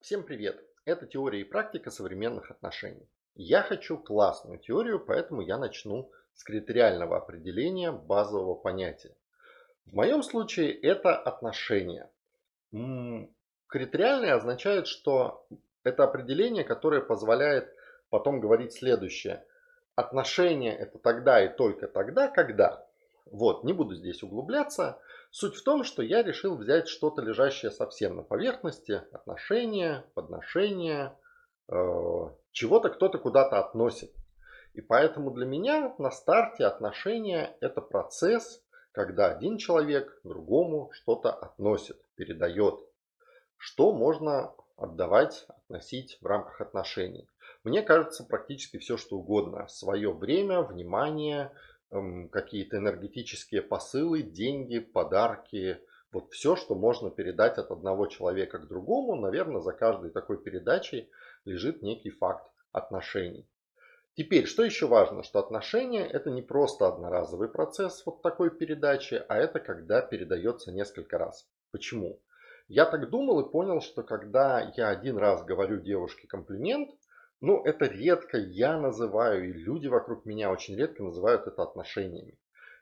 Всем привет! Это теория и практика современных отношений. Я хочу классную теорию, поэтому я начну с критериального определения базового понятия. В моем случае это отношения. Критериальное означает, что это определение, которое позволяет потом говорить следующее. Отношения это тогда и только тогда, когда. Вот, не буду здесь углубляться. Суть в том, что я решил взять что-то лежащее совсем на поверхности, отношения, подношения, э, чего-то кто-то куда-то относит. И поэтому для меня на старте отношения это процесс, когда один человек другому что-то относит, передает. Что можно отдавать, относить в рамках отношений. Мне кажется, практически все, что угодно. Свое время, внимание, какие-то энергетические посылы, деньги, подарки, вот все, что можно передать от одного человека к другому, наверное, за каждой такой передачей лежит некий факт отношений. Теперь, что еще важно, что отношения это не просто одноразовый процесс вот такой передачи, а это когда передается несколько раз. Почему? Я так думал и понял, что когда я один раз говорю девушке комплимент, ну, это редко я называю, и люди вокруг меня очень редко называют это отношениями.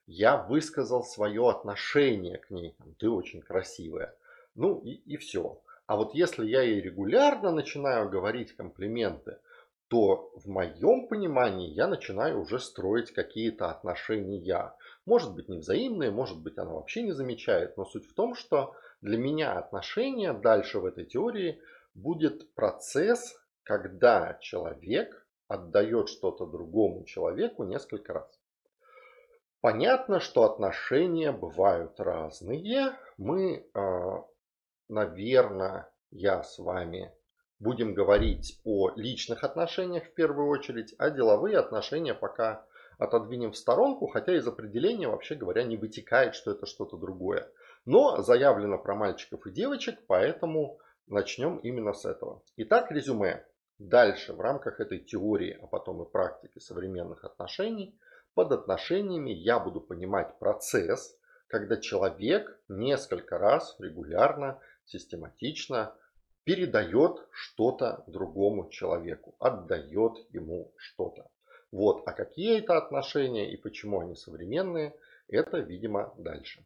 Я высказал свое отношение к ней. Ты очень красивая. Ну и, и все. А вот если я ей регулярно начинаю говорить комплименты, то в моем понимании я начинаю уже строить какие-то отношения. Может быть невзаимные, может быть она вообще не замечает, но суть в том, что для меня отношения дальше в этой теории будет процесс, когда человек отдает что-то другому человеку несколько раз. Понятно, что отношения бывают разные. Мы, а, наверное, я с вами будем говорить о личных отношениях в первую очередь, а деловые отношения пока отодвинем в сторонку, хотя из определения, вообще говоря, не вытекает, что это что-то другое. Но заявлено про мальчиков и девочек, поэтому начнем именно с этого. Итак, резюме. Дальше, в рамках этой теории, а потом и практики современных отношений, под отношениями я буду понимать процесс, когда человек несколько раз регулярно, систематично передает что-то другому человеку, отдает ему что-то. Вот, а какие это отношения и почему они современные, это, видимо, дальше.